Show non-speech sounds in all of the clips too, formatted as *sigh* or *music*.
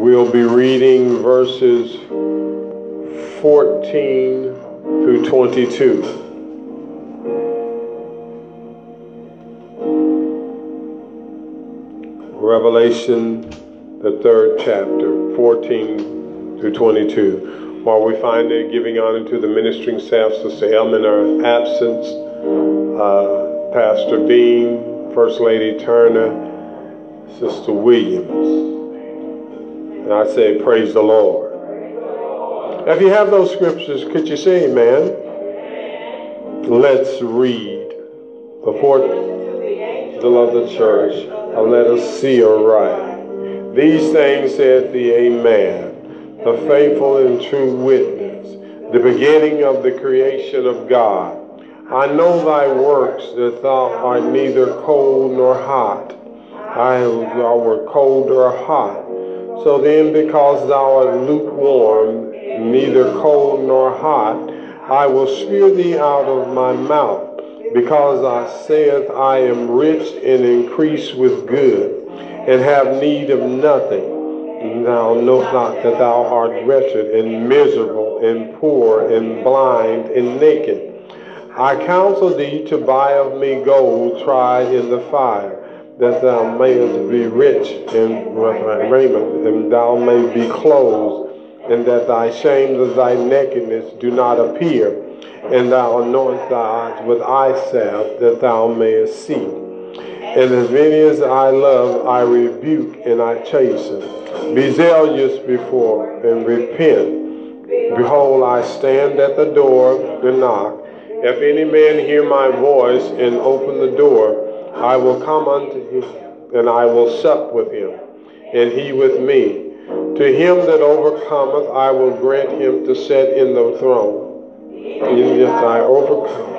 We'll be reading verses 14 through 22. Revelation, the third chapter, 14 through 22. While we find it, giving honor to the ministering staff, Sister Elm in our absence, uh, Pastor Bean, First Lady Turner, Sister Williams. And I say, Praise the Lord. If you have those scriptures, could you say amen? Let's read before the fourth of the church, and let us see aright. These things said the Amen, the faithful and true witness, the beginning of the creation of God. I know thy works, that thou art neither cold nor hot. I thou were cold or hot. So then, because thou art lukewarm, neither cold nor hot, I will spew thee out of my mouth. Because I saith, I am rich and increase with good, and have need of nothing. Thou knowest not that thou art wretched and miserable and poor and blind and naked. I counsel thee to buy of me gold tried in the fire that thou mayest be rich in raiment, and thou may be clothed, and that thy shame of thy nakedness do not appear, and thou anoint thy eyes with eye salve, that thou mayest see. And as many as I love, I rebuke and I chasten. Be zealous before and repent. Behold, I stand at the door and knock. If any man hear my voice and open the door, I will come unto him, and I will sup with him, and he with me. To him that overcometh, I will grant him to sit in the throne. And if I overcome,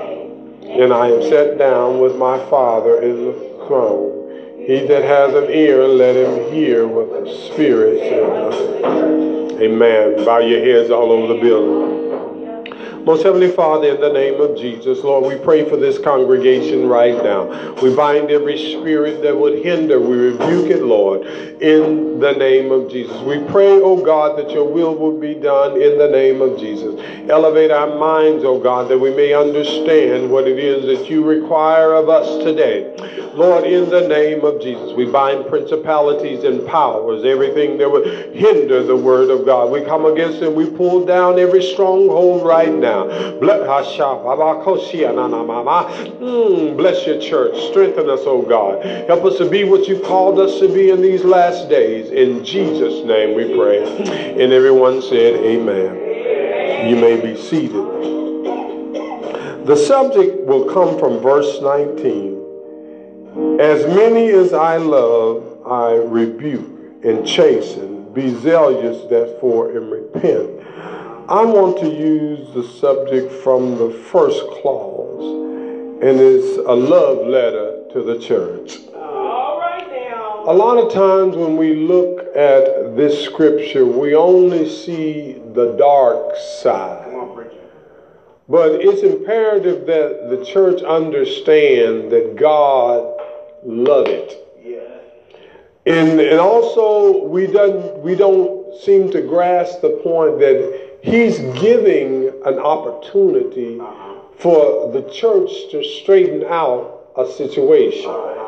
and I am set down with my Father in the throne. He that has an ear, let him hear what the Spirit says. Amen. Bow your heads all over the building. Most Heavenly Father, in the name of Jesus, Lord, we pray for this congregation right now. We bind every spirit that would hinder. We rebuke it, Lord, in the name of Jesus. We pray, oh God, that your will will be done in the name of Jesus. Elevate our minds, oh God, that we may understand what it is that you require of us today. Lord, in the name of Jesus, we bind principalities and powers, everything that would hinder the word of God. We come against and we pull down every stronghold right now now. Mm, bless your church. Strengthen us, oh God. Help us to be what you called us to be in these last days. In Jesus' name we pray. And everyone said, Amen. You may be seated. The subject will come from verse 19. As many as I love, I rebuke and chasten. Be zealous, therefore, and repent. I want to use the subject from the first clause, and it's a love letter to the church. A lot of times when we look at this scripture, we only see the dark side. But it's imperative that the church understand that God loves it. Yeah. And, and also we don't we don't seem to grasp the point that He's giving an opportunity uh-huh. for the church to straighten out a situation. Uh-huh.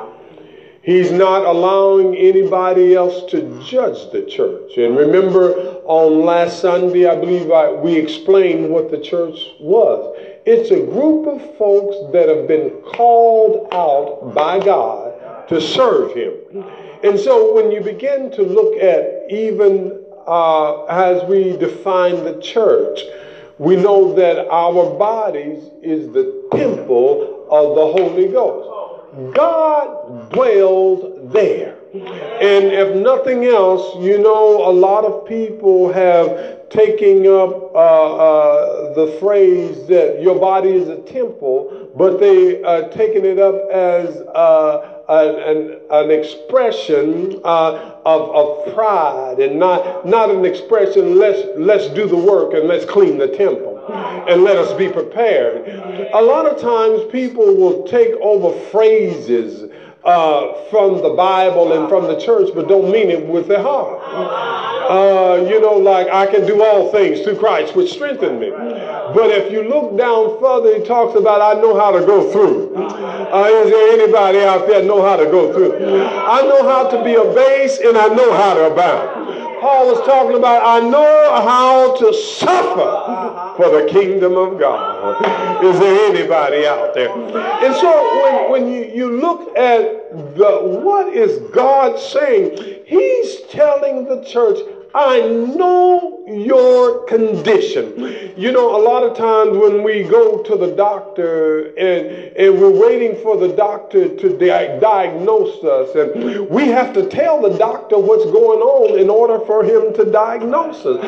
He's not allowing anybody else to judge the church. And remember, on last Sunday, I believe I, we explained what the church was. It's a group of folks that have been called out by God to serve Him. And so when you begin to look at even uh, as we define the church, we know that our bodies is the temple of the Holy Ghost. God dwells there. And if nothing else, you know, a lot of people have taken up uh, uh, the phrase that your body is a temple, but they are taking it up as uh, an, an, expression uh, of, of pride and not, not an expression, let's, let's do the work and let's clean the temple and let us be prepared. A lot of times people will take over phrases uh, from the Bible and from the church, but don't mean it with their heart. Uh, you know, like I can do all things through Christ, which strengthen me. But if you look down further, he talks about I know how to go through. Uh, is there anybody out there know how to go through? I know how to be a base and I know how to abound. Paul was talking about, I know how to suffer for the kingdom of God. *laughs* Is there anybody out there? And so when, when you, you look at the what is God saying, He's telling the church, I know your condition. You know, a lot of times when we go to the doctor and, and we're waiting for the doctor to di- diagnose us, and we have to tell the doctor what's going on in order for him to diagnose us.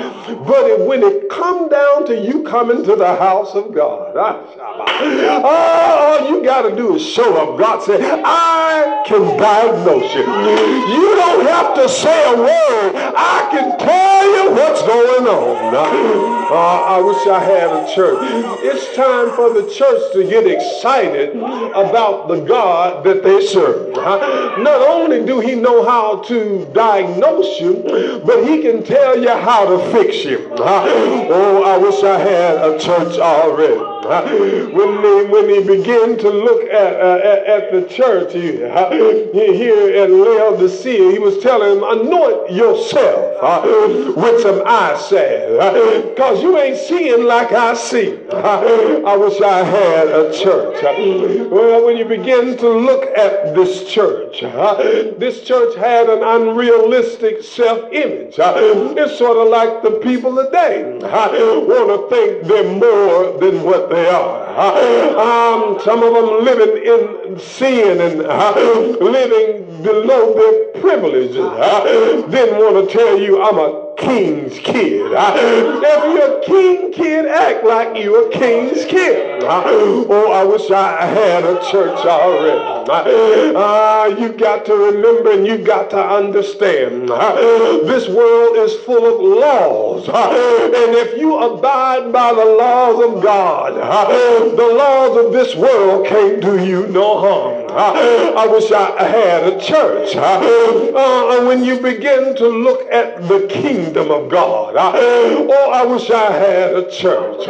But it, when it come down to you coming to the house of God, *laughs* all you got to do is show up. God said, I can diagnose you. You don't have to say a word. I can tell you what's going on. Uh, I wish I had a church. It's time for the church to get excited about the God that they serve. Not only do he know how to diagnose you, but he can tell you how to fix you. Oh, I wish I had a church already. *laughs* When they, when he began to look at, uh, at, at, the church here at Laodicea, he was telling them, anoint yourself uh, with some eye salve uh, because you ain't seeing like I see. Uh, I wish I had a church. Well, when you begin to look at this church, this church had an unrealistic self-image. It's sort of like the people today want to think they're more than what they are. Um, some of them living in sin and living below their privileges. Didn't want to tell you I'm a king's kid. If you're a king kid, act like you're a king's kid. Oh, I wish I had a church already. Uh, you got to remember and you got to understand this world is full of laws. And if you abide by the laws of God, the laws of this world can't do you no harm. I wish I had a church. Uh, when you begin to look at the kingdom, of God. Oh, I wish I had a church.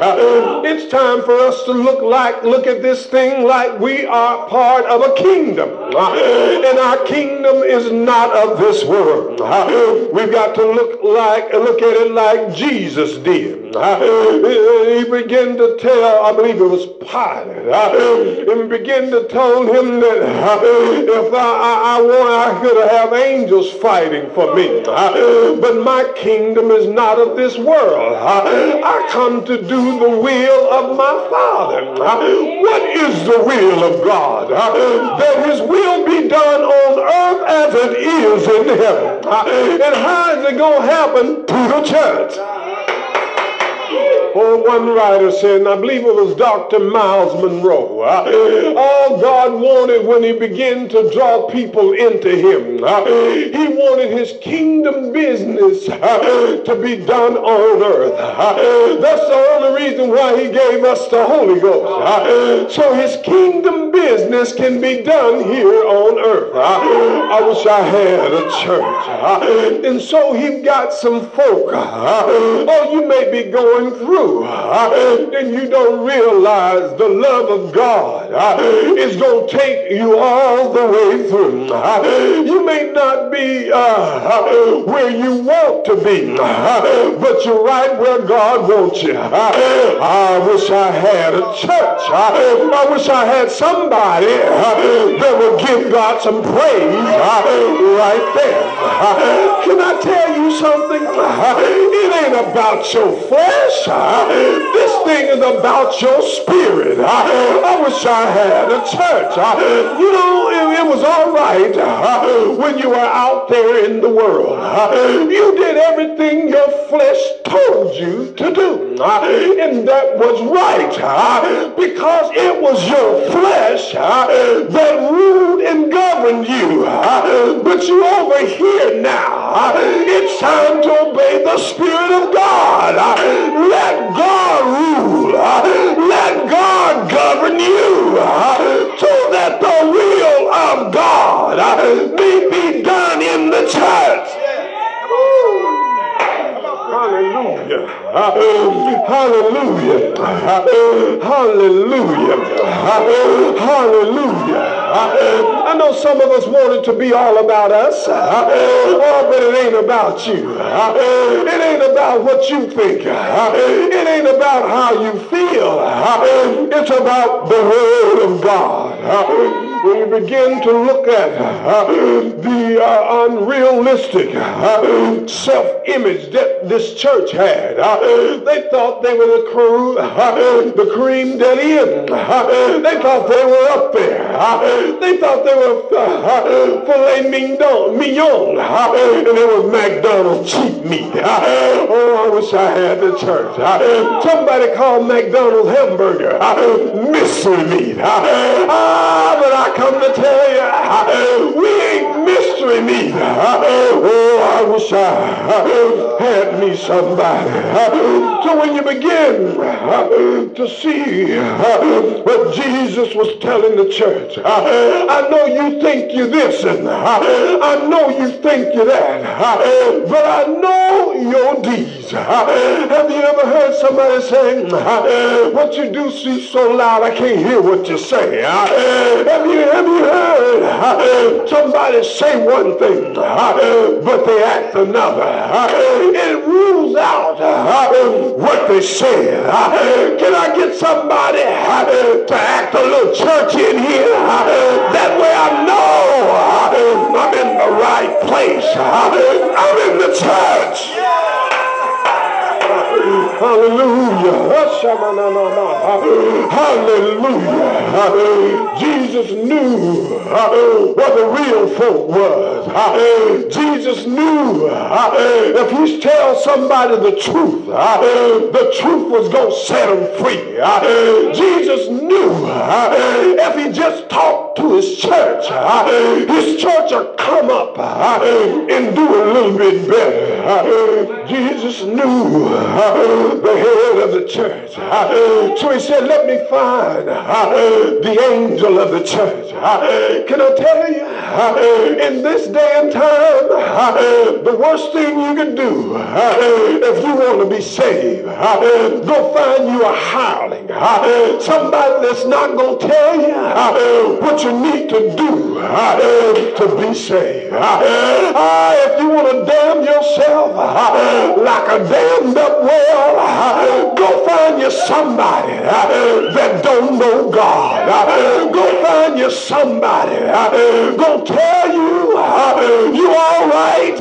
It's time for us to look like, look at this thing like we are part of a kingdom. And our kingdom is not of this world. We've got to look like, look at it like Jesus did. He began to tell, I believe it was Pilate, uh, and began to tell him that uh, if I, I, I want, I could have angels fighting for me. Uh, but my kingdom is not of this world. I come to do the will of my Father. What is the will of God? That his will be done on earth as it is in heaven. And how is it going to happen? To the church. Oh, one writer said, and I believe it was Dr. Myles Munroe, uh, all God wanted when he began to draw people into him, uh, he wanted his kingdom business uh, to be done on earth. That's the only reason why he gave us the Holy Ghost. So his kingdom business can be done here on earth. I wish I had a church. and so he got some folk. oh, you may be going through and you don't realize the love of God is going to take you all the way through. You may not be uh, where you want to be, but you're right where God wants you. I wish I had a church. I wish I had somebody that would give God some praise right there. Can I tell you something? It ain't about your flesh. This thing is about your spirit. I, wish I had a church. You know, it, it was all right uh, when you were out there in the world. You did everything your flesh told you to do. Uh, and that was right uh, because it was your flesh that ruled and governed you. But you over here now. It's time to obey the Spirit of God. Let God rule. Let God govern you so that the will of God may be done in the church. Hallelujah. Hallelujah. Hallelujah. Hallelujah. I know some of us want it to be all about us, oh, but it ain't about you. It ain't about what you think. It ain't about how you feel. It's about the Word of God when you begin to look at uh, the uh, unrealistic uh, self-image that this church had, uh, they thought they were the crew, uh, the cream de la They thought they were up there. Uh, *laughs* they thought they were filet mignon, mignon and it was McDonald's cheap meat. *laughs* oh, I wish I had the church. *laughs* somebody called McDonald's hamburger mystery meat. Ah, but I come to tell you, we ain't mystery meat. Oh, I wish I had me somebody. So when you begin to see what Jesus was telling the church, I know you think you're this and I know you think you're that, but I know your deeds. Have you ever heard somebody saying, what you do see so loud I can't hear what you say? Have you have you heard somebody say one thing, but they act another? It rules out what they said. Can I get somebody to act a little churchy in here? That way I know I'm in the right place. I'm in the church. Hallelujah. Hallelujah. Jesus knew what the real folk was. Jesus knew if he tells somebody the truth, the truth was going to set them free. Jesus knew if he just talked to his church, his church will come up and do a little bit better. Jesus knew the head of the church. So he said, let me find the angel of the church. Can I tell you, in this day and time, the worst thing you can do if you want to be saved, go find you a hireling. Somebody that's not going to tell you what you need to do to be saved. Ah, if you want to damn yourself like a damned up well, go find you somebody that don't know God. Go find you somebody go tell you you all right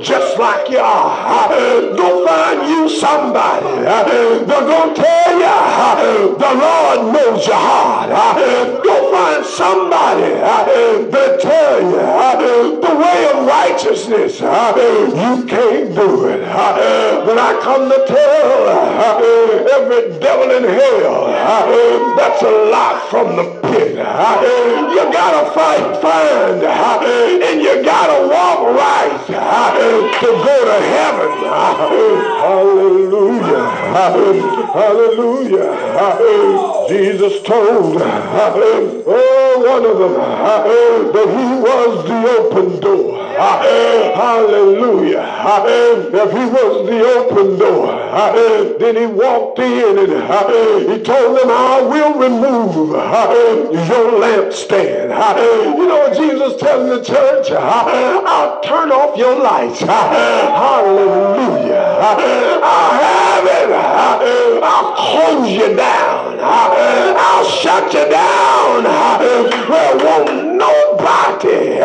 just like you are. Go find you somebody they're going to tell you the Lord knows your heart. Go find somebody that tell you the way of righteousness. You can't do it. But I come to tell every devil in hell that's a lie from the pit. You gotta fight, find, and you gotta walk right to go to heaven. Hallelujah. Hallelujah. Jesus told oh, one of them that he was the open door. Hallelujah. If he was the open door, then he walked in and he told them, I will remove your lampstand. You know what Jesus telling the church? Uh, I'll turn off your lights. Uh, hallelujah. Uh, I'll have it. I'll close you down. I'll shut you down. Where won't nobody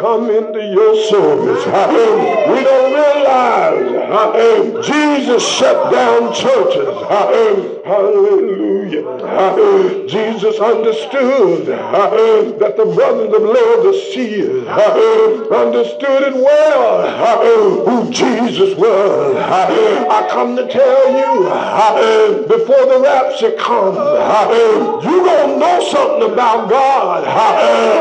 come into your service. We don't realize Jesus shut down churches. Hallelujah. Jesus understood that the brothers of Laodicea understood it well who Jesus was. I come to tell you before the rapture comes, you're going to know something about God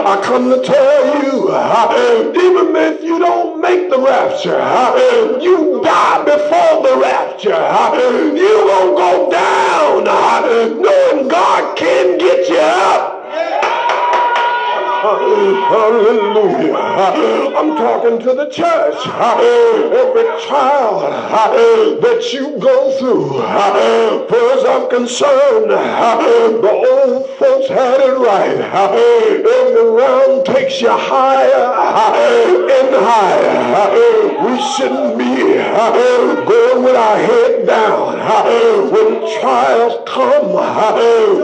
I come to tell you, uh, even if you don't make the rapture, uh, you die before the rapture. Uh, you gonna go down knowing God can get you up. Hallelujah. I'm talking to the church. Every child that you go through, far as I'm concerned, the old folks had it right. Every round takes you higher and higher. We shouldn't be going with our head down. When trials come,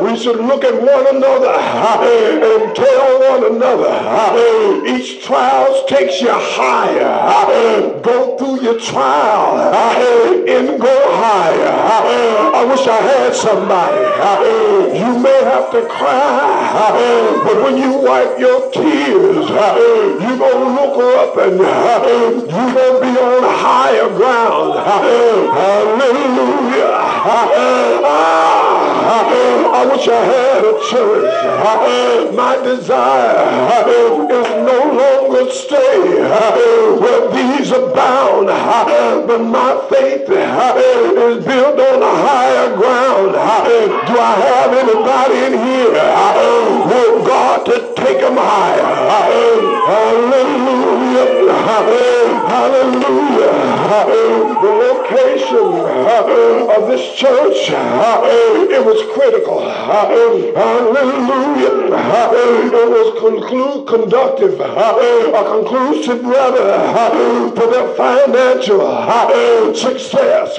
we should look at one another and tell one another. Each trial takes you higher. Go through your trial and go higher. I wish I had somebody. You may have to cry, but when you wipe your tears, you're going to look up and you're going to be on higher ground. Hallelujah. Ah. I wish I had a church. My desire is no longer stay where these abound, but my faith is built on a higher ground. Do I have anybody in here? Want God to take them higher? Hallelujah. Hallelujah. The location uh, of this church, uh, it was critical. Uh, hallelujah. It was conclu- conductive, a conclusive rather, for their financial success.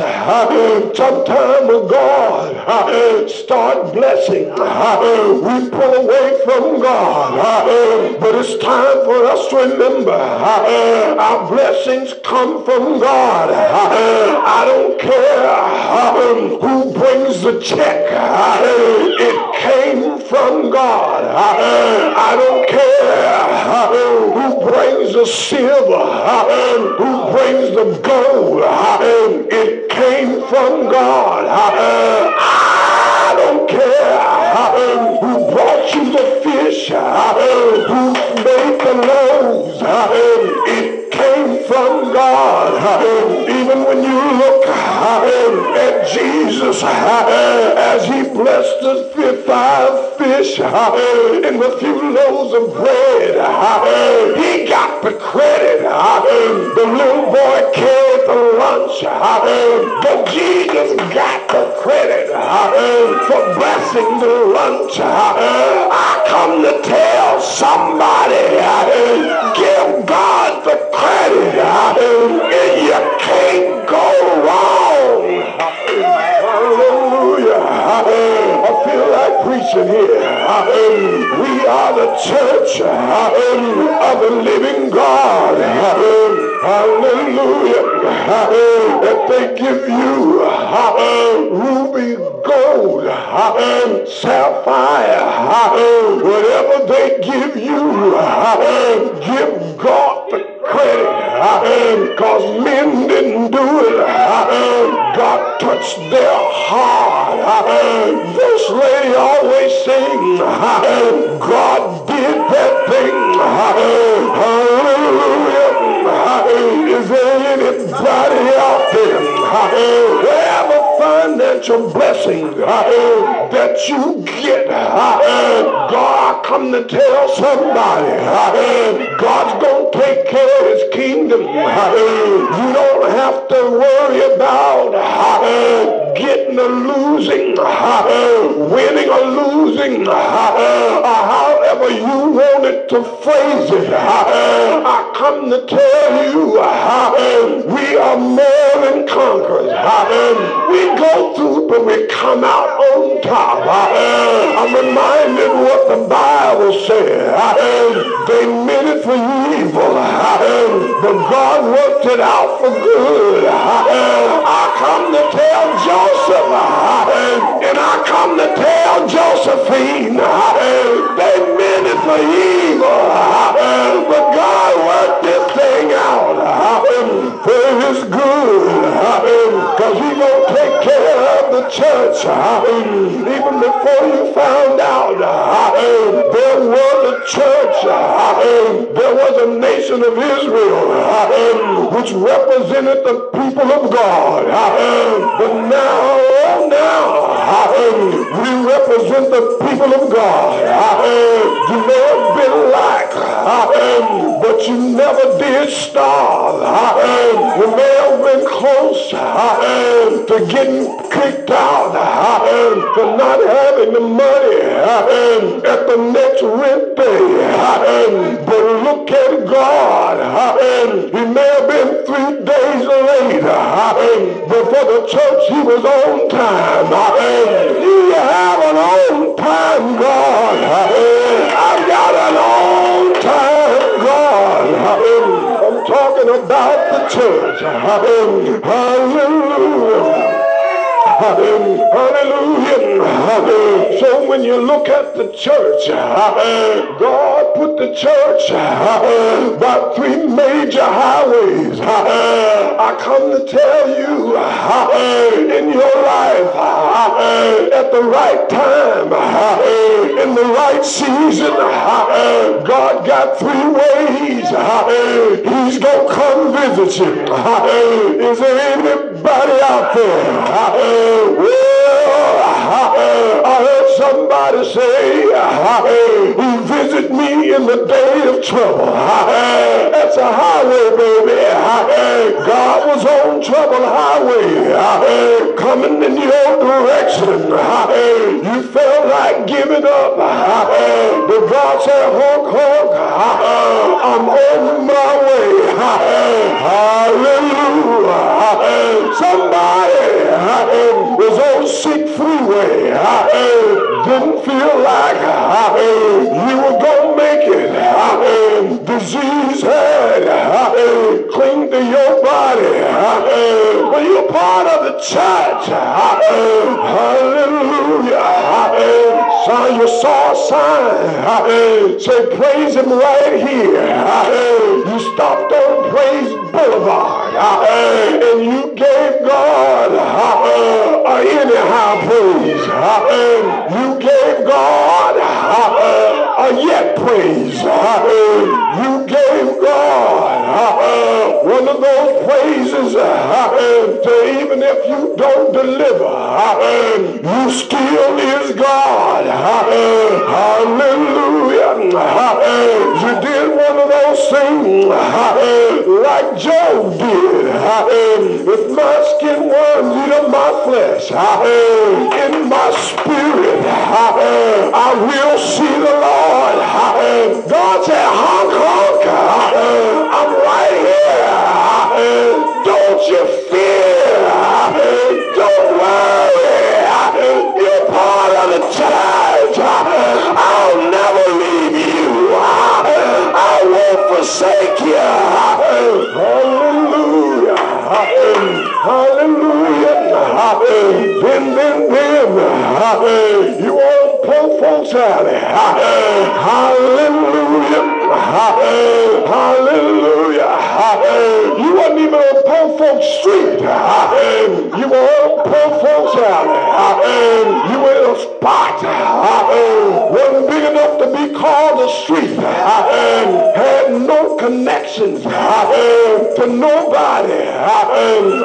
Sometime with God, start blessing. We pull away from God, but it's time for us to remember Uh, our blessings come from God. Uh, I don't care um, who brings the check. Uh, it came from God. I don't care who brings the silver, who brings the gold. It came from God. I don't care who brought you the fish, who made the loaves. It came from God. Even when you look at Jesus as he blessed the five fish and the few loaves of bread, he got the credit. The little boy the lunch, uh-huh. but Jesus got the credit uh-huh. for blessing the lunch. Uh-huh. I come to tell somebody, give God the credit, and you can't go wrong. Hallelujah. I feel like preaching here. We are the church of the living God. Hallelujah. If they give you ruby gold, sapphire, whatever they give you, give God the credit because men didn't do it. God touched their heart. This lady always sing, God did that thing. Hallelujah. Is there anybody out there? Wherever financial blessing uh, that you get, uh, God come to tell somebody, uh, God's going to take care of his kingdom. You don't have to worry about getting or losing, winning or losing, however you want it to phrase it. I come to tell you, we are more than conquerors. We go through, but we come out on top. Uh, I'm reminded what the Bible said. Uh, they meant it for evil, uh, but God worked it out for good. I come to tell Joseph, and I come to tell Josephine, they meant it for evil, but God for his good, because he gonna take care of the church. Even before you found out, there was a church. There was a nation of Israel. Which represented the people of God. But now, oh now, we represent the people of God. You may have been lack, but you never did starve. Have been close uh, to getting kicked out uh, for not having the money uh, at the next rent day. But look at God. He may have been three days late, but for the church he was on time. You have an on time God. Church. Hallelujah. Hallelujah. So when you look at the church, God put the church by three major highways. I come to tell you in your life at the right time, in the right season, God got three ways. He's going to come visit you. Is there anybody out there? I heard somebody say, he visit me in the day of trouble. That's a highway, baby. God was on trouble highway, coming in your direction. You felt like giving up. But God said, honk, honk, I'm on my way. Hallelujah. Somebody uh, uh, was on sick freeway. Uh, Didn't feel like you were to make it. Disease had cling to your body. But you're part of the church. Hallelujah. You saw a sign. Say, praise him right here. You stopped on Praise Boulevard. And you gave God uh, anyhow praise. You gave God a yet praise. Uh, you gave God uh, uh, one of those praises to even if you don't deliver, you still is God. Hallelujah. You did one of those things like Job did. If my skin worms eat up my flesh, in my spirit, I will see the. God said, honk, honk. Uh, I'm right here. Don't you fear. Don't worry. You're part of the church. I'll never leave you. I won't forsake you. Hallelujah. Hallelujah. Then, then, then, you out. Hallelujah. Hallelujah. You wasn't even on folks street. You were on poor folks out. You were in a spot. Wasn't big enough to be called a street. Had no connections to nobody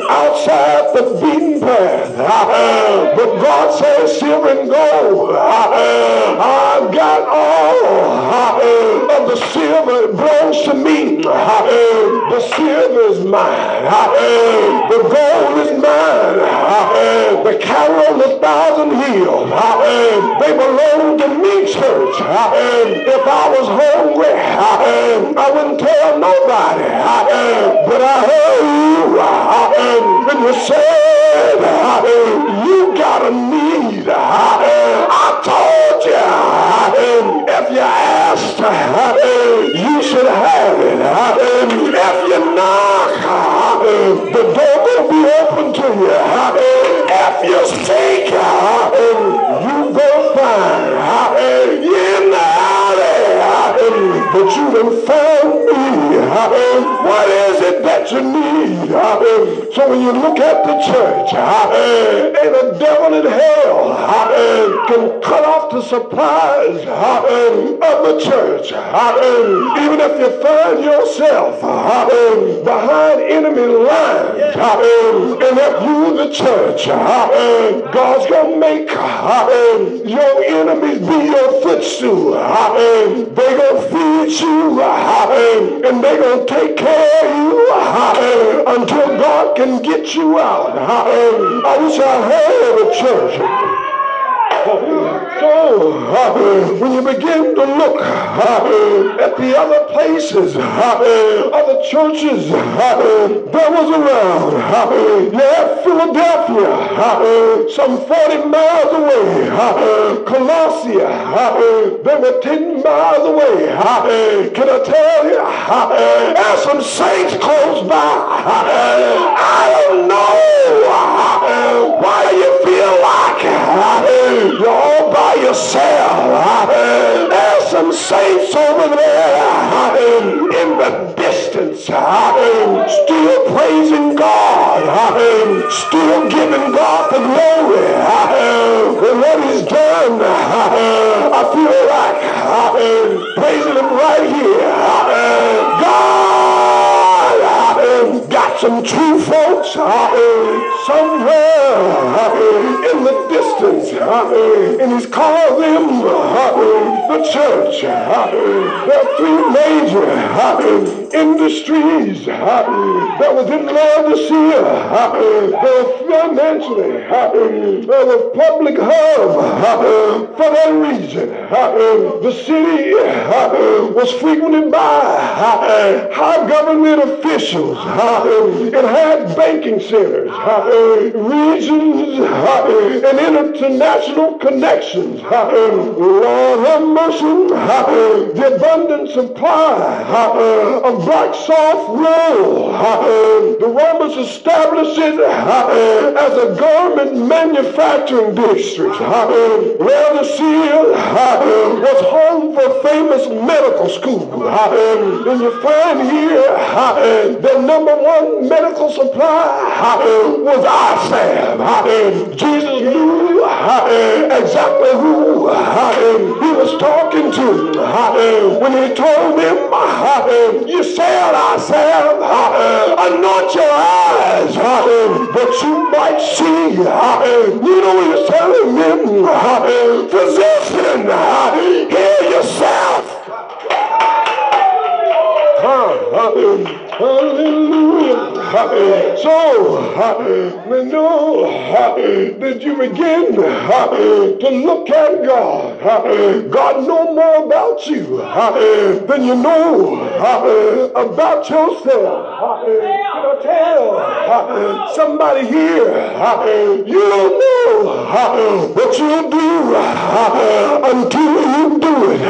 outside the beaten path. But God says, silver and gold, I've got all of the silver belongs to me. The silver is mine. The gold is mine. The cattle on the thousand hills, they belong to me, church. If I was hungry, I wouldn't tell nobody. But I heard you, and you said you got a need. I told you, if you asked, you should have it. If you knock, the door will be open to you. If you seek, you go find. In the alley, but you done found me. What is it that you need. So when you look at the church, ain't the devil in hell can cut off the supplies of the church. Even if you find yourself behind enemy lines, and if you the church, God's gonna make your enemies be your footstool. They gonna feed you, and they gonna take care of you until God can get you out. I wish I had a church. So, when you begin to look uh, at the other places, uh, other churches uh, that was around, yeah, Philadelphia, some 40 miles away, Colossia, they were 10 miles away. Can I tell you, there's some saints close by. I don't know why you feel like you're all by yourself. There's some saints over there in the distance, still praising God, still giving God the glory for what he's done. I feel like praising him right here. God got some true folks uh-uh, somewhere uh-uh, in the distance, uh-uh, and he's called them the church. There are three major industries that was in Laodicea. There was financially, there was public hub for that region. The city was frequented by high government officials. It had banking centers, regions, and international connections. Lord have mercy. The abundant supply of black soft wool. The Romans established it uh, as a garment manufacturing district. Uh, where the seal uh, was home for famous medical school. And you find here the number one medical supply was salve. Jesus knew exactly who he was talking to when he told them, you sell eye salve, anoint your eyes, uh, but you might see. Uh, you know what he's telling them? Uh, physician, heal yourself. Hallelujah. So, know that you begin to look at God. God know more about you than you know about yourself. Can I tell somebody here, you don't know what you'll do until you do it.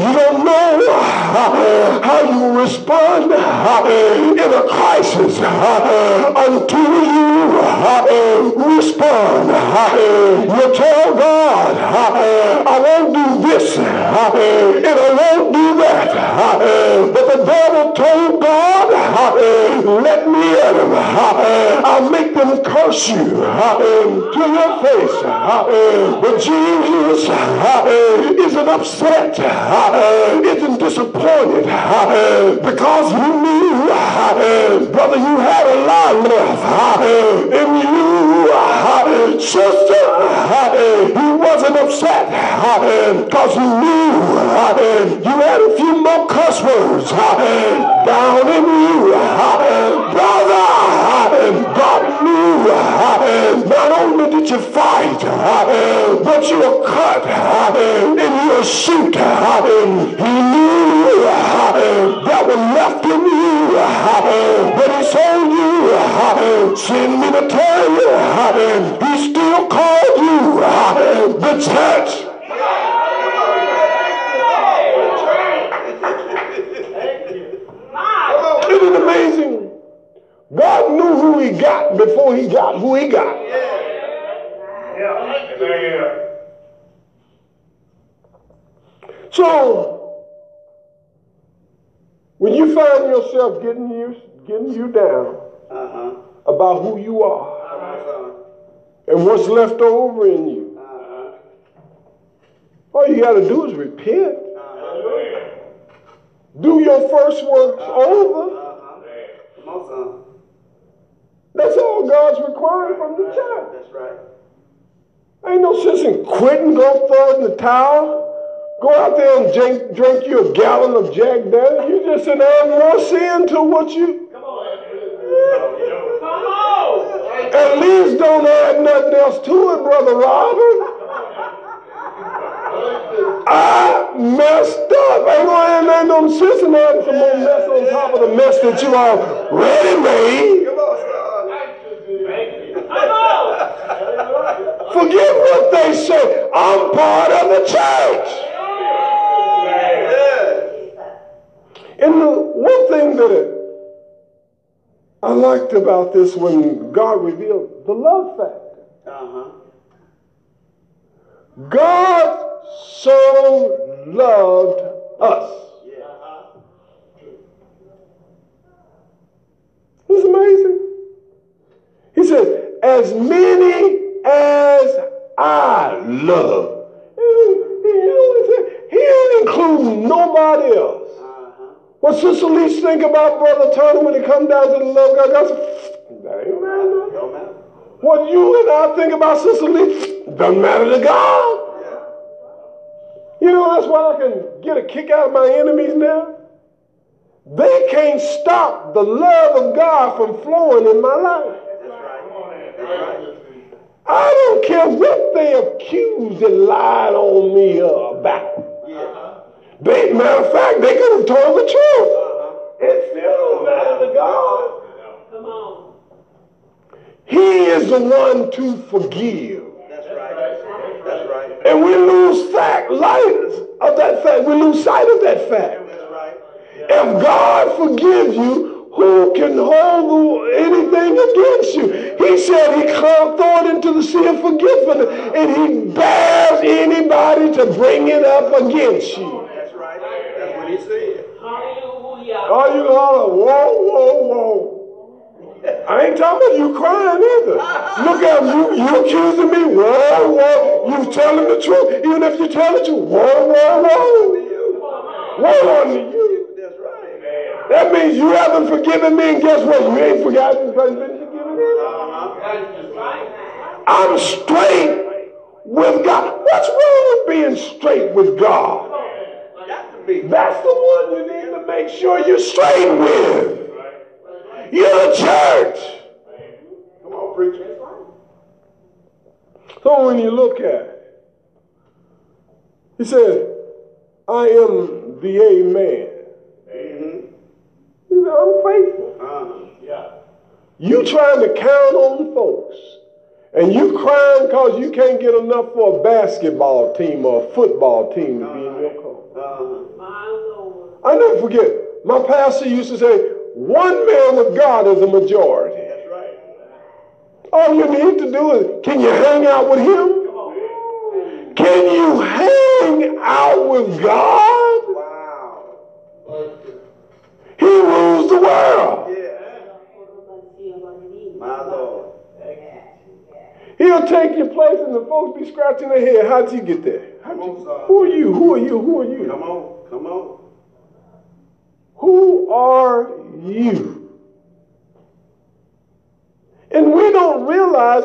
You don't know how you respond uh, in a crisis uh, until you uh, respond. You tell God, I won't do this and I won't do that. But the devil told God, let me at him. I'll make them curse you to your face. But Jesus isn't upset, isn't disappointed Uh, because you knew, uh, brother, you had a lot left uh, in you, sister. He wasn't upset because he knew you had a few more cuss words down in you, brother. Not only did you fight, uh, but you were cut uh, in your suit. Uh, he knew that was left in you, but he told you, send me to tell you, he still called you the church. It amazing? God knew who he got before he got who he got. So, when you find yourself getting used, getting you down uh-huh. about who you are uh-huh. and what's left over in you. Uh-huh. All you got to do is repent. Do your first works over. Uh-huh. That's all God's requiring from the church. That's right. Ain't no sense in quitting, go throw in the towel. Go out there and drink, drink you a gallon of Jack Daniels. You just an add more sin to what you. Come on, Come on. At least don't add nothing else to it, Brother Robert. I messed up. Ain't gonna add no sense in adding some more mess on top of the mess that you already made. Come on, Come on. They say. I'm part of the church. And the one thing that I liked about this when God revealed the love factor. Uh-huh. God so loved us. It's amazing. He says, as many as I love. He ain't including nobody else. Uh-huh. What Sister Leach think about Brother Turner when it comes down to the love of God? God that ain't matter. Don't matter. What you and I think about Sister Leach doesn't matter to God. You know, that's why I can get a kick out of my enemies now. They can't stop the love of God from flowing in my life. I don't care what they accused and lied on me about. They, matter of fact, they could have told the truth. It still don't matter to God. Come on. He is the one to forgive. That's right. That's right. And we lose fact, light of that fact. We lose sight of that fact. That's right. If God forgives you, who can hold anything against you? He said he throw it into the sea of forgiveness, and he bears anybody to bring it up against you. That's right. That's what he said. Hallelujah. Oh, you holler, whoa, whoa, whoa. I ain't talking about you crying either. Look at you, you accusing me. Whoa, whoa. You telling the truth. Even if you tell the truth. Whoa, whoa, whoa. Whoa on you. That means you haven't forgiven me, and guess what? You ain't forgotten because you've been forgiven me. I'm straight with God. What's wrong with being straight with God? That's the one you need to make sure you're straight with. You're the church. Come on, preacher. So when you look at it, he said, I am the Amen. Mm-hmm. He I'm faithful. Uh-huh. Yeah. You trying to count on folks. And you crying because you can't get enough for a basketball team or a football team to be in your court. Uh-huh. I never forget, my pastor used to say, one man with God is a majority. That's right. All you need to do is, can you hang out with him? Can you hang out with God? Wow. He rules the world. My Lord. He'll take your place and the folks be scratching their head. How'd you get there? Who are you? Who are you? Who are you? Come on. Come on. Who are you? And we don't realize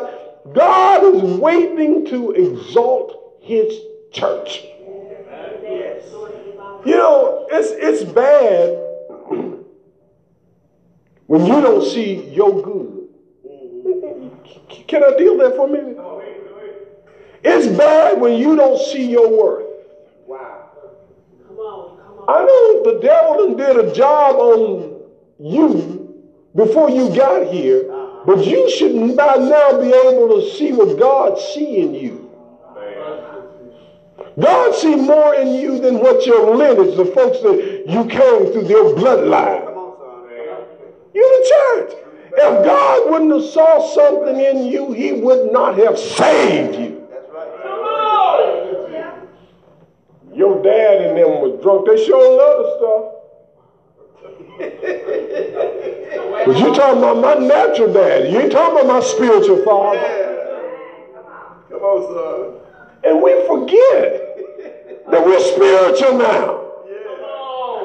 God is waiting to exalt his church. You know, it's, it's bad when you don't see your good. Can I deal there for a minute? It's bad when you don't see your worth. Wow. Come on, come on. I know the devil did a job on you before you got here, but you should by now be able to see what God see in you. God see more in you than what your lineage, the folks that you came through their bloodline. You're the church. If God wouldn't have saw something in you, he would not have saved you. Come on. Your dad and them was drunk. They sure love the stuff. But you talking about my natural dad. You ain't talking about my spiritual father. Come on, son. And we forget that we're spiritual now.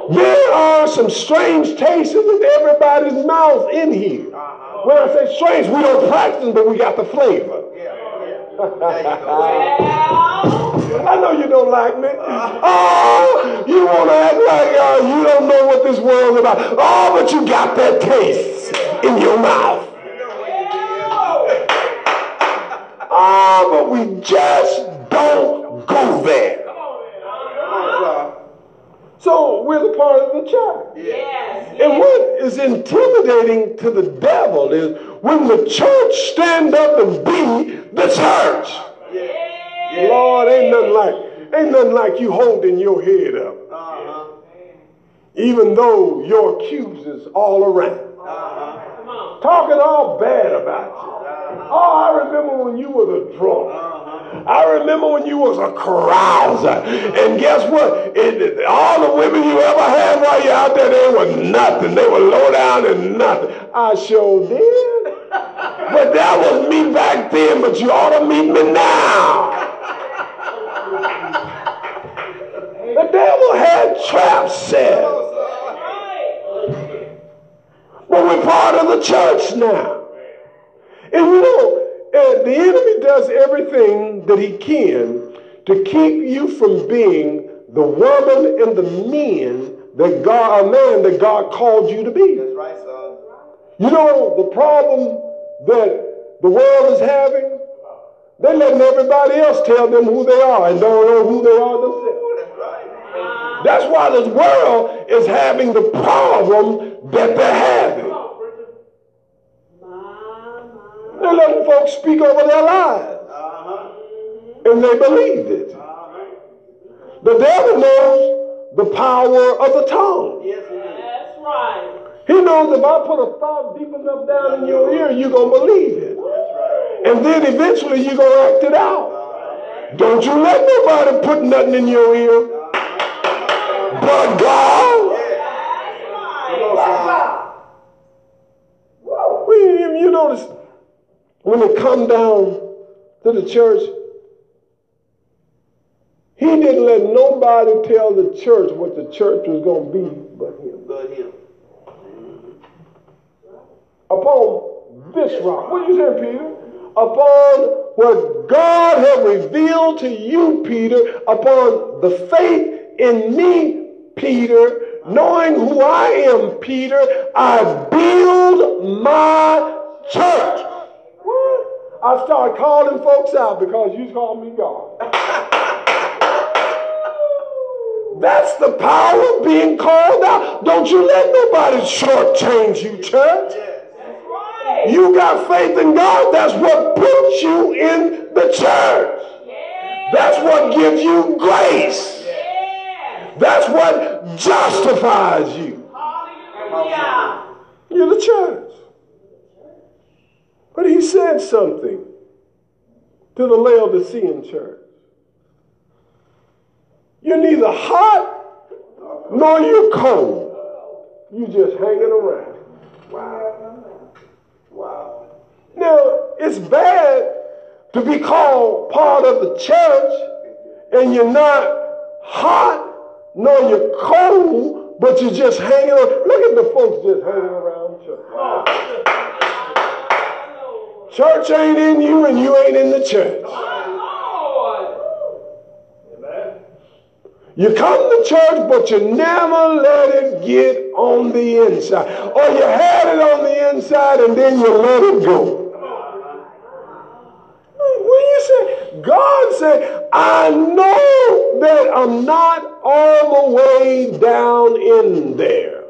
There are some strange tastes in everybody's mouth in here. When I say strange, we don't practice, but we got the flavor. *laughs* I know you don't like me. Oh, you want to act like uh, you don't know what this world's about. Oh, but you got that taste in your mouth. Oh, but we just don't go there. So we're the part of the church. Yes. And what is intimidating to the devil is when the church stand up and be the church. Lord, ain't nothing like ain't nothing like you holding your head up. Uh-huh. Even though your accusers all around. Uh-huh. On. Talking all bad about you. Uh-huh. Oh, I remember when you were the drunk. Uh-huh. I remember when you was a carouser. And guess what? It, all the women you ever had while you out there, they were nothing. They were low down and nothing. I sure did. But that was me back then, but you ought to meet me now. The devil had traps set. But we're part of the church now. And you know, and the enemy does everything that he can to keep you from being the woman and the man that God, a man that God called you to be. That's right, son. You know the problem that the world is having? They're letting everybody else tell them who they are and don't know who they are themselves. That's. That's why this world is having the problem that they're having. They're letting folks speak over their lives, Uh-huh. and they believed it. Uh-huh. The devil knows the power of the tongue. Yes, he. That's right. He knows if I put a thought deep enough down in your ear, you're going to believe it. That's right. And then eventually you're going to act it out. Don't you let nobody put nothing in your ear but God. Come on, son. Well, you you notice when it come down to the church, he didn't let nobody tell the church what the church was going to be but him. But him. Upon this rock, what you saying, Peter? Upon what God has revealed to you, Peter, upon the faith in me, Peter, knowing who I am, Peter, I build my church. I start calling folks out because you call me God. *laughs* That's the power of being called out. Don't you let nobody shortchange you, church. You got faith in God. That's what puts you in the church. That's what gives you grace. That's what justifies you. You're the church. But he said something to the Laodicean church. You're neither hot nor you're cold. You just hanging around. Wow. Wow. Now, it's bad to be called part of the church and you're not hot nor you're cold, but you're just hanging around. Look at the folks just hanging around church. Church ain't in you and you ain't in the church. My Lord. Amen. You come to church, but you never let it get on the inside. Or you had it on the inside and then you let it go. What do you say? God said, I know that I'm not all the way down in there.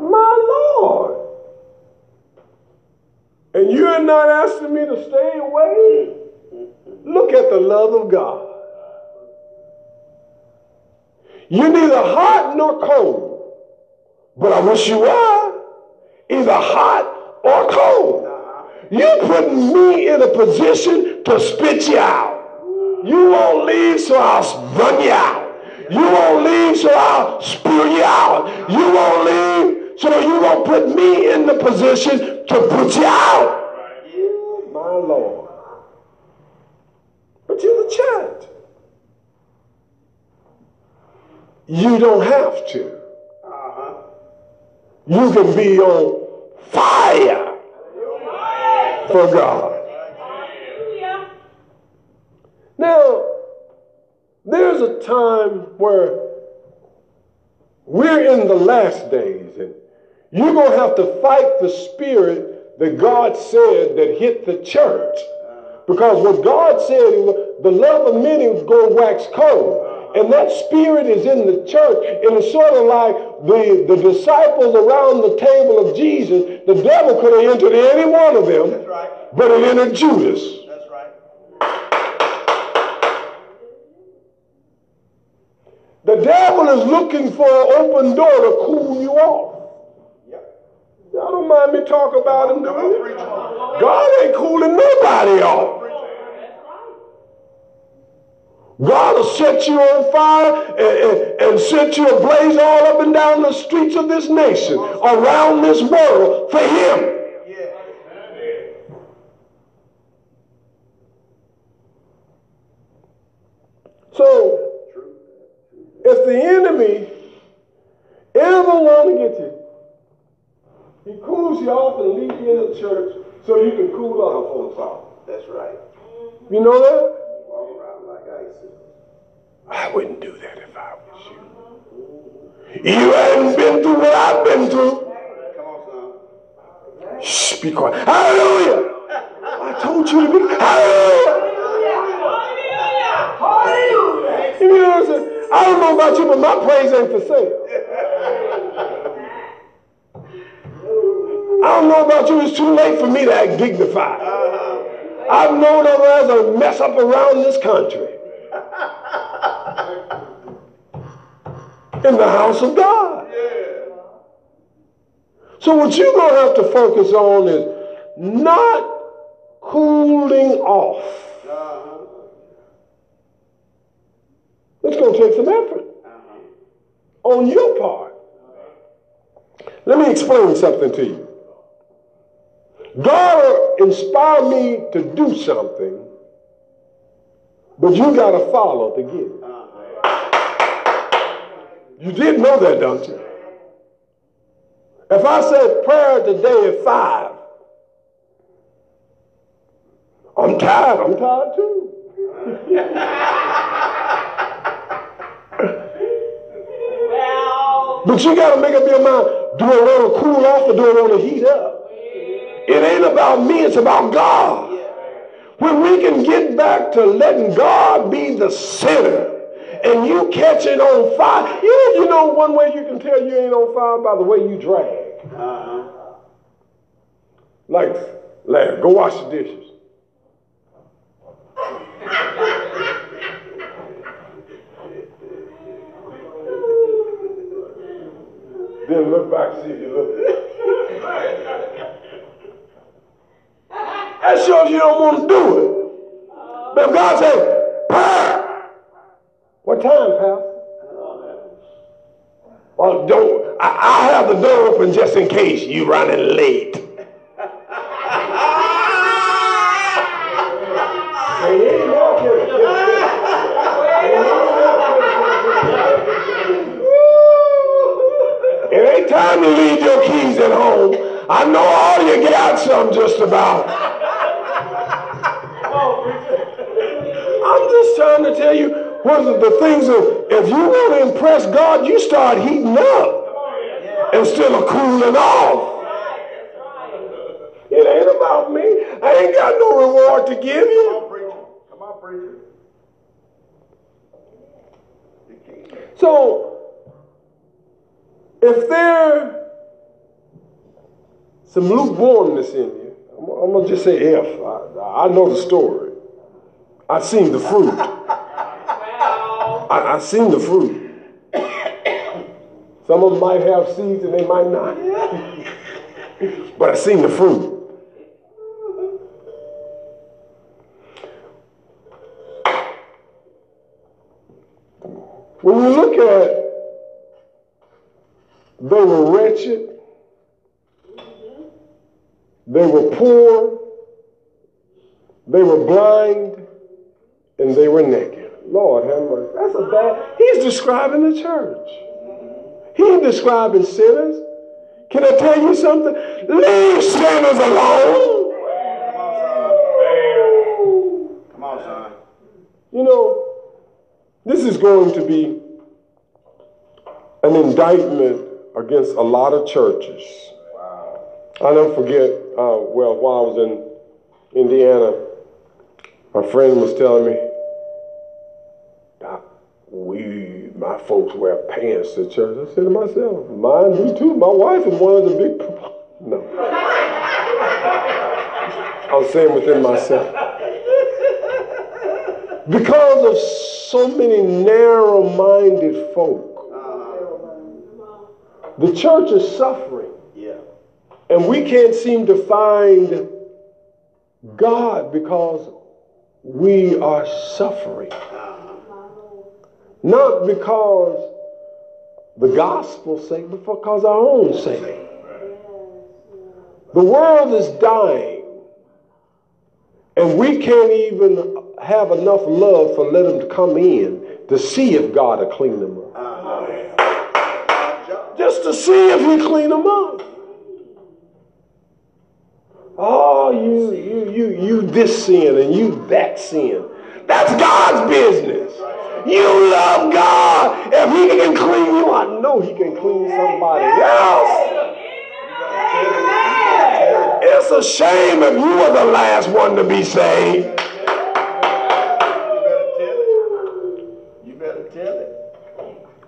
My Lord. And you're not asking me to stay away? Look at the love of God. You're neither hot nor cold, but I wish you were either hot or cold. You're putting me in a position to spit you out. You won't leave, so I'll run you out. You won't leave, so I'll spew you out. You won't leave, so gonna put me in the position to put you out. My Lord. But you're the child. You don't have to. Uh-huh. You can be on fire for God. Hallelujah. Now, there's a time where we're in the last days, and you're going to have to fight the spirit that God said that hit the church. Because what God said, the love of many is going to wax cold. And that spirit is in the church. And it's sort of like the, the disciples around the table of Jesus. The devil could have entered any one of them, That's right. but it entered Judas. That's right. The devil is looking for an open door to cool you off. Y'all don't mind me talk about him, do? God ain't cooling nobody off. God will set you on fire and, and, and set you ablaze all up and down the streets of this nation, around this world, for Him. So, if the enemy ever want to get you, he cools you off and leaves you in the church so you can cool off on top. That's right. You know that? Walk around like ice. I wouldn't do that if I was you. You hadn't been through what I've been through. Come on, son. Shh, be quiet. Hallelujah. I told you to be. Hallelujah! Hallelujah. Hallelujah. You know what I'm saying? I don't know about you, but my praise ain't for sale. *laughs* I don't know about you. It's too late for me to act dignified. I've known of as a mess up around this country. In the house of God. So what you're going to have to focus on is not cooling off. It's going to take some effort on your part. Let me explain something to you. God inspired me to do something, but you got to follow to get it. You did know that, don't you? If I said prayer today at five, I'm tired. I'm tired too. Well, But you got to make up your mind do I want to cool off or do I want to heat up? It ain't about me, it's about God. When we can get back to letting God be the center and you catch it on fire, you know, you know one way you can tell you ain't on fire by the way you drag. Uh-huh. Like, Larry, go wash the dishes. Then look back, see if you look. That shows you don't want to do it. But God said, "Purr," what time, pal? Well, don't. I, I'll have the door open just in case you running late. It ain't time to leave your keys at home. I know all you got some just about. I'm just trying to tell you one of the things that if you want to impress God, you start heating up instead of cooling off. It ain't about me. I ain't got no reward to give Come you. Come on, preacher. So, if there some lukewarmness in you, I'm, I'm gonna just say if. I, I know the story. I seen the fruit. I, I seen the fruit. Some of them might have seeds and they might not. but I seen the fruit. When you look at they were wretched They were poor, they were blind, and they were naked. Lord have mercy. That's a bad. He's describing the church. He ain't describing sinners. Can I tell you something? Leave sinners alone. Come on, son. You know, this is going to be an indictment against a lot of churches. I don't forget, uh, well, while I was in Indiana, my friend was telling me, "Doc, we, my folks wear pants to church. I said to myself, mine do too. My wife is one of the big, *laughs* no. I was saying within myself. Because of so many narrow minded folk, the church is suffering. Yeah. And we can't seem to find God because we are suffering. Not because the gospel's sake, but because our own sake. The world is dying. And we can't even have enough love for let them come in to see if God will clean them up. Just to see if he clean them up. Oh, you, you, you, you this sin and you that sin. That's God's business. You love God. If he can clean you, I know he can clean somebody else. It's a shame if you were the last one to be saved. You better tell it. You better tell it.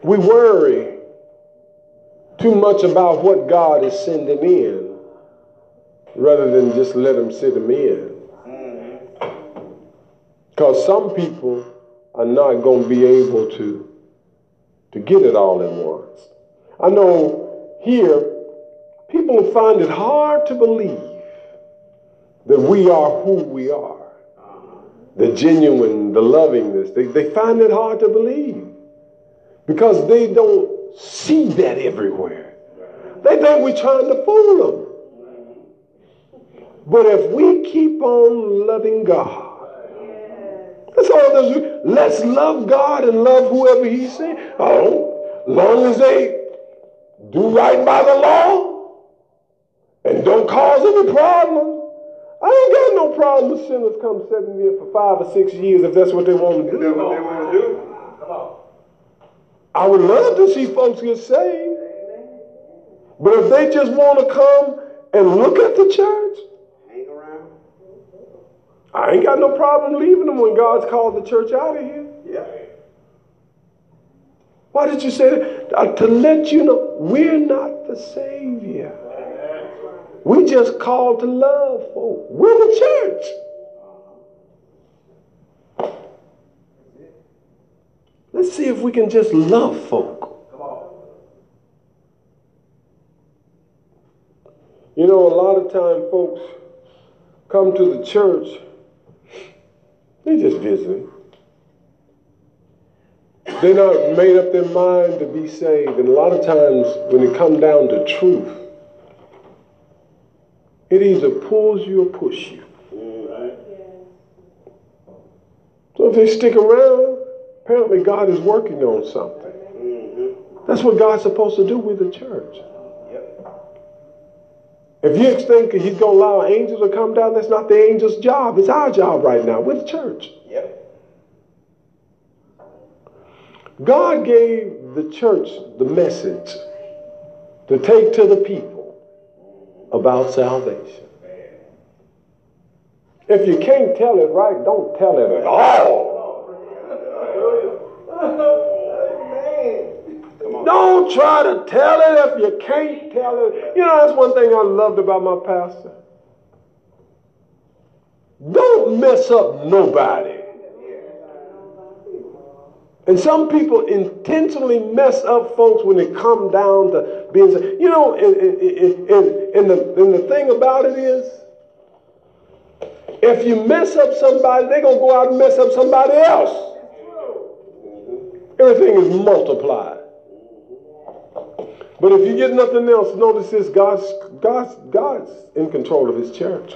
We worry too much about what God is sending in rather than just let him send Him in. Mm-hmm. Because some people are not going to be able to, to get it all at once. I know here, people find it hard to believe that we are who we are. The genuine, the lovingness. They, they find it hard to believe because they don't see that everywhere. They think we're trying to fool them. But if we keep on loving God, that's all there's. to- Let's love God and love whoever He sent. Oh, long as they do right by the law and don't cause any problem. I ain't got no problem with sinners come sitting here for five or six years if that's what they want to do. what they want to do? I would love to see folks get saved. But if they just want to come and look at the church. I ain't got no problem leaving them when God's called the church out of here. Yeah. Why did you say that? Uh, to let you know we're not the Savior. We just called to love folk. We're the church. Let's see if we can just love folk. You know, a lot of time folks come to the church, they just visiting. They're not made up their mind to be saved. And a lot of times when it comes down to truth, it either pulls you or pushes you. So if they stick around, apparently God is working on something. That's what God's supposed to do with the church. If you think he's going to allow angels to come down, that's not the angel's job. It's our job right now. We're the church. Yep. God gave the church the message to take to the people about salvation. If you can't tell it right, don't tell it at all. Don't try to tell it if you can't tell it. You know, that's one thing I loved about my pastor. Don't mess up nobody. And some people intentionally mess up folks when they come down to being, you know, and, and, and, and, the, and the thing about it is, if you mess up somebody, they're going to go out and mess up somebody else. Everything is multiplied. But if you get nothing else, notice this: God's God's God's in control of His church.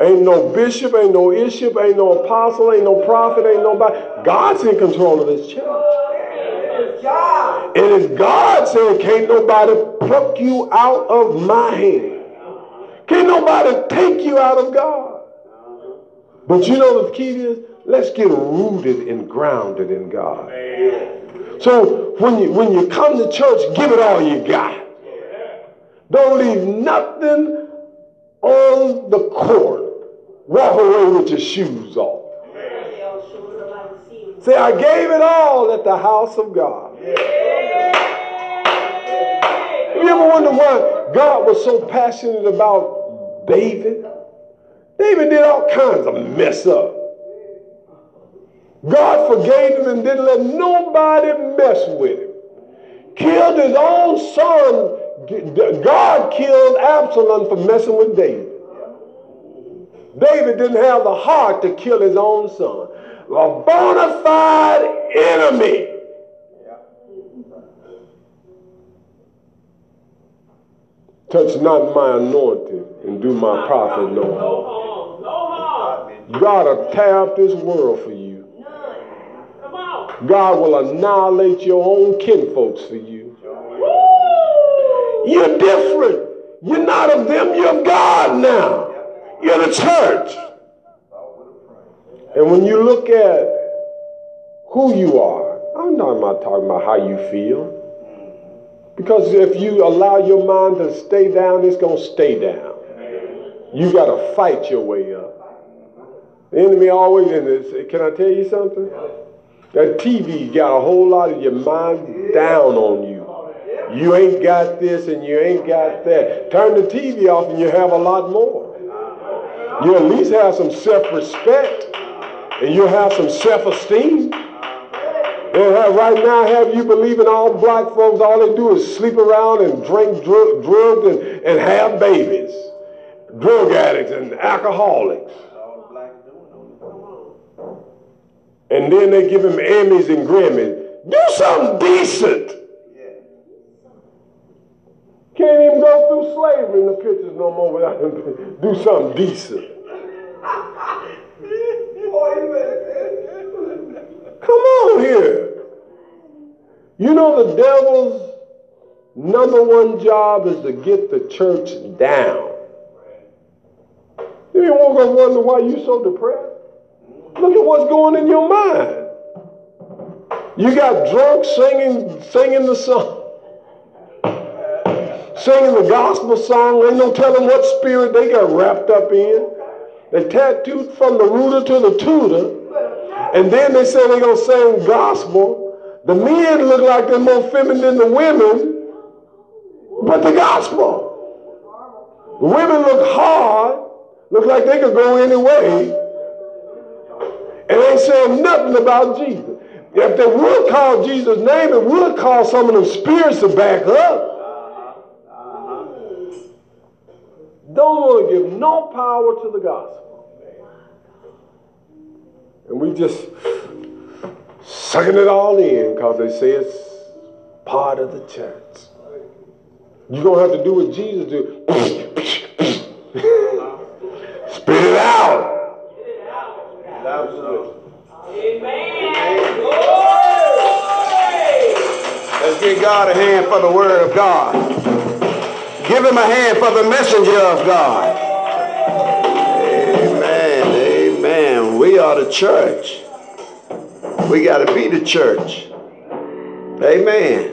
Ain't no bishop, ain't no bishop, ain't no apostle, ain't no prophet, ain't nobody. God's in control of His church. And it's God saying, can't nobody pluck you out of my hand. Can't nobody take you out of God. But you know the key is, let's get rooted and grounded in God. So when you when you come to church, give it all you got. Don't leave nothing on the court. Walk away with your shoes off. Say, I gave it all at the house of God. You ever wonder why God was so passionate about David? David did all kinds of mess up. God forgave him and didn't let nobody mess with him. Killed his own son. God killed Absalom for messing with David. David didn't have the heart to kill his own son. A bona fide enemy. Touch not my anointing and do my prophet no harm. No harm. God will tear up this world for you. God will annihilate your own kinfolks for you. You're different. You're not of them, you're of God now. You're the church. And when you look at who you are, I'm not, I'm not talking about how you feel. Because if you allow your mind to stay down, it's going to stay down. You got to fight your way up. The enemy always in this. Can I tell you something? That TV got a whole lot of your mind down on you. You ain't got this and you ain't got that. Turn the TV off and you have a lot more. You at least have some self-respect and you have some self-esteem. And have, right now have you believing all black folks, all they do is sleep around and drink dr- drugs and, and have babies. Drug addicts and alcoholics. All the blacks doing on And then they give him Emmys and Grammys. Do something decent. Can't even go through slavery in the pictures no more without him *laughs* do something decent. Come on here. You know the devil's number one job is to get the church down. You ain't gonna wonder why you so depressed. Look at what's going in your mind. You got drunk singing, singing the song singing the gospel song. Ain't no telling what spirit they got wrapped up in. They tattooed from the rooter to the tutor. And then they say they're going to sing gospel. The men look like they're more feminine than the women. But the gospel. The women look hard. Look like they could go any way. And ain't saying nothing about Jesus. If they would call Jesus' name, it would cause some of them spirits to back up. don't want to give no power to the gospel. And we just sucking it all in because they say it's part of the church. You're going to have to do what Jesus did. *laughs* Spit it out. So. Amen. Glory. Let's give God a hand for the word of God. Give him a hand for the messenger of God. Amen. Amen. We are the church. We got to be the church. Amen.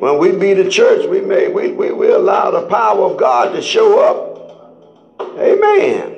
When we be the church, we may we, we, we allow the power of God to show up. Amen.